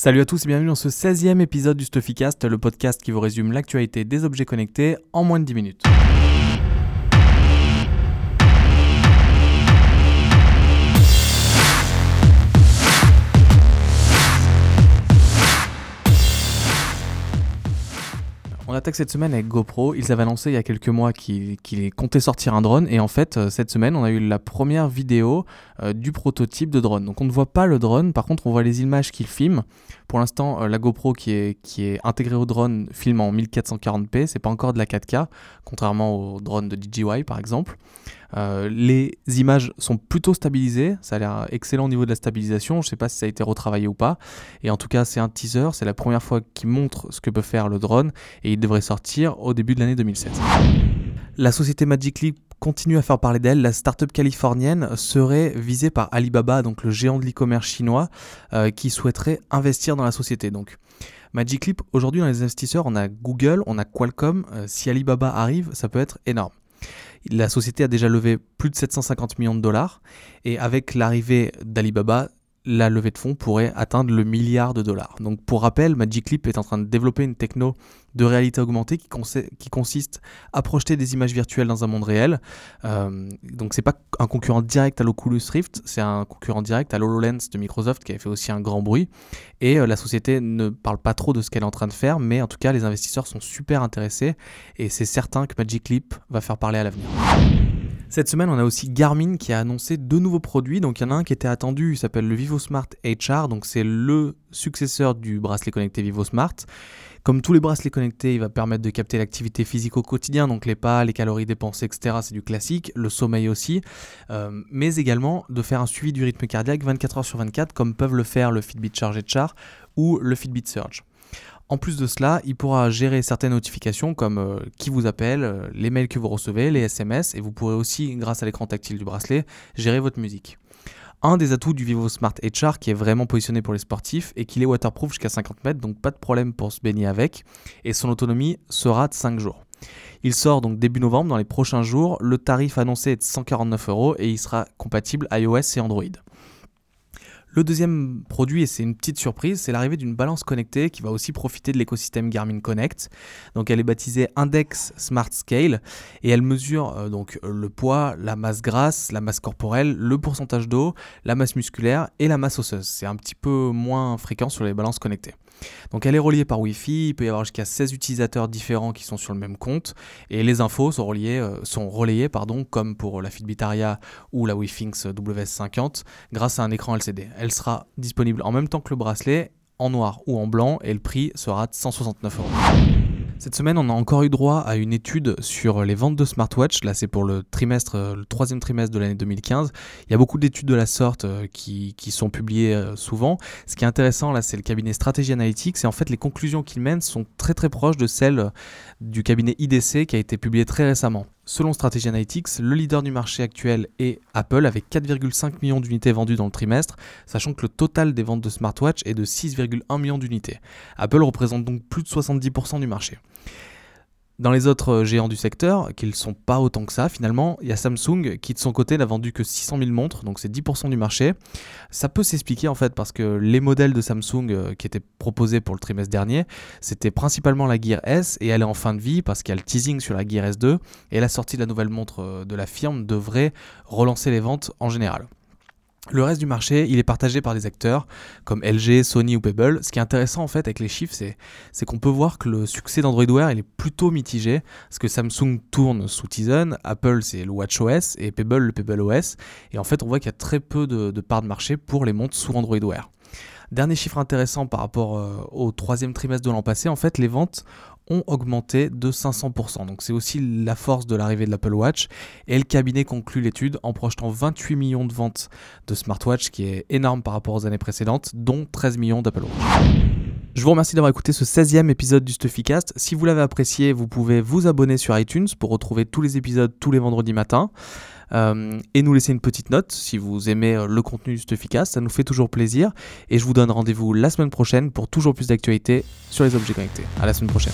Salut à tous et bienvenue dans ce 16e épisode du Stuffycast, le podcast qui vous résume l'actualité des objets connectés en moins de 10 minutes. Cette semaine avec GoPro. Ils avaient annoncé il y a quelques mois qu'ils comptaient sortir un drone. Et en fait, euh, cette semaine, on a eu la première vidéo euh, du prototype de drone. Donc on ne voit pas le drone, par contre on voit les images qu'ils filment. Pour l'instant, euh, la GoPro qui est, qui est intégrée au drone filme en 1440p. C'est pas encore de la 4K, contrairement au drone de DJI par exemple. Euh, les images sont plutôt stabilisées, ça a l'air excellent au niveau de la stabilisation, je ne sais pas si ça a été retravaillé ou pas, et en tout cas c'est un teaser, c'est la première fois qu'il montre ce que peut faire le drone, et il devrait sortir au début de l'année 2007. La société Magic Leap continue à faire parler d'elle. La startup californienne serait visée par Alibaba, donc le géant de l'e-commerce chinois, euh, qui souhaiterait investir dans la société. Donc, Magic Leap, aujourd'hui dans les investisseurs, on a Google, on a Qualcomm. Euh, si Alibaba arrive, ça peut être énorme. La société a déjà levé plus de 750 millions de dollars. Et avec l'arrivée d'Alibaba, la levée de fonds pourrait atteindre le milliard de dollars. Donc pour rappel, Magic Leap est en train de développer une techno de réalité augmentée qui, consiste à projeter des images virtuelles dans un monde réel. Euh, donc c'est pas un concurrent direct à l'Oculus Rift, c'est un concurrent direct à l'HoloLens de Microsoft qui avait fait aussi un grand bruit. Et euh, la société ne parle pas trop de ce qu'elle est en train de faire, mais en tout cas les investisseurs sont super intéressés et c'est certain que Magic Leap va faire parler à l'avenir. Cette semaine, on a aussi Garmin qui a annoncé deux nouveaux produits. Donc il y en a un qui était attendu, il s'appelle le VivoSmart HR. Donc c'est le successeur du bracelet connecté VivoSmart. Comme tous les bracelets connectés, il va permettre de capter l'activité physique au quotidien, donc les pas, les calories dépensées, etc. C'est du classique, le sommeil aussi, euh, mais également de faire un suivi du rythme cardiaque 24 heures sur 24, comme peuvent le faire le Fitbit Charge Char ou le Fitbit Surge. En plus de cela, il pourra gérer certaines notifications comme euh, qui vous appelle, euh, les mails que vous recevez, les SMS, et vous pourrez aussi, grâce à l'écran tactile du bracelet, gérer votre musique. Un des atouts du Vivo Smart HR qui est vraiment positionné pour les sportifs et qu'il est waterproof jusqu'à 50 mètres, donc pas de problème pour se baigner avec, et son autonomie sera de 5 jours. Il sort donc début novembre dans les prochains jours, le tarif annoncé est de 149 euros et il sera compatible iOS et Android. Le deuxième produit, et c'est une petite surprise, c'est l'arrivée d'une balance connectée qui va aussi profiter de l'écosystème Garmin Connect. Donc elle est baptisée Index Smart Scale et elle mesure euh, donc le poids, la masse grasse, la masse corporelle, le pourcentage d'eau, la masse musculaire et la masse osseuse. C'est un petit peu moins fréquent sur les balances connectées. Donc elle est reliée par Wi-Fi, il peut y avoir jusqu'à 16 utilisateurs différents qui sont sur le même compte, et les infos sont, reliées, euh, sont relayées pardon, comme pour la Fitbit Aria ou la WeFinx WS50 grâce à un écran LCD. Sera disponible en même temps que le bracelet, en noir ou en blanc, et le prix sera de 169 euros. Cette semaine, on a encore eu droit à une étude sur les ventes de smartwatch. Là, c'est pour euh, le troisième trimestre de l'année 2015. Il y a beaucoup d'études de la sorte euh, qui, sont publiées euh, souvent. Ce qui est intéressant, là, c'est le cabinet Strategy Analytics. Et en fait, les conclusions qu'il mène sont très très proches de celles du cabinet IDC qui a été publié très récemment. Selon Strategy Analytics, le leader du marché actuel est Apple avec 4,5 millions d'unités vendues dans le trimestre, sachant que le total des ventes de smartwatch est de 6,1 millions d'unités. Apple représente donc plus de 70% du marché. Dans les autres euh, géants du secteur, qui ne sont pas autant que ça finalement, il y a Samsung qui de son côté n'a vendu que 600 000 montres, donc c'est 10% du marché. Ça peut s'expliquer en fait parce que les modèles de Samsung euh, qui étaient proposés pour le trimestre dernier, c'était principalement la Gear S et elle est en fin de vie parce qu'il y a le teasing sur la Gear S2 et la sortie de la nouvelle montre euh, de la firme devrait relancer les ventes en général. Le reste du marché, il est partagé par des acteurs comme LG, Sony ou Pebble. Ce qui est intéressant en fait avec les chiffres, c'est qu'on peut voir que le succès d'Android Wear est plutôt mitigé. Parce que Samsung tourne sous Tizen, Apple c'est le WatchOS et Pebble le Pebble OS. Et en fait, on voit qu'il y a très peu de, de parts de marché pour les montres sous Android Wear. Dernier chiffre intéressant par rapport euh, au troisième trimestre de l'an passé, en fait, les ventes ont augmenté de 500%. Donc c'est aussi la force de l'arrivée de l'Apple Watch. Et le cabinet conclut l'étude en projetant 28 millions de ventes de smartwatch, qui est énorme par rapport aux années précédentes, dont 13 millions d'Apple Watch. Je vous remercie d'avoir écouté ce 16e épisode du Stuffycast. Si vous l'avez apprécié, vous pouvez vous abonner sur iTunes pour retrouver tous les épisodes tous les vendredis matins. Euh, et nous laisser une petite note si vous aimez euh, le contenu du Stuffycast, ça nous fait toujours plaisir. Et je vous donne rendez-vous la semaine prochaine pour toujours plus d'actualités sur les objets connectés. À la semaine prochaine.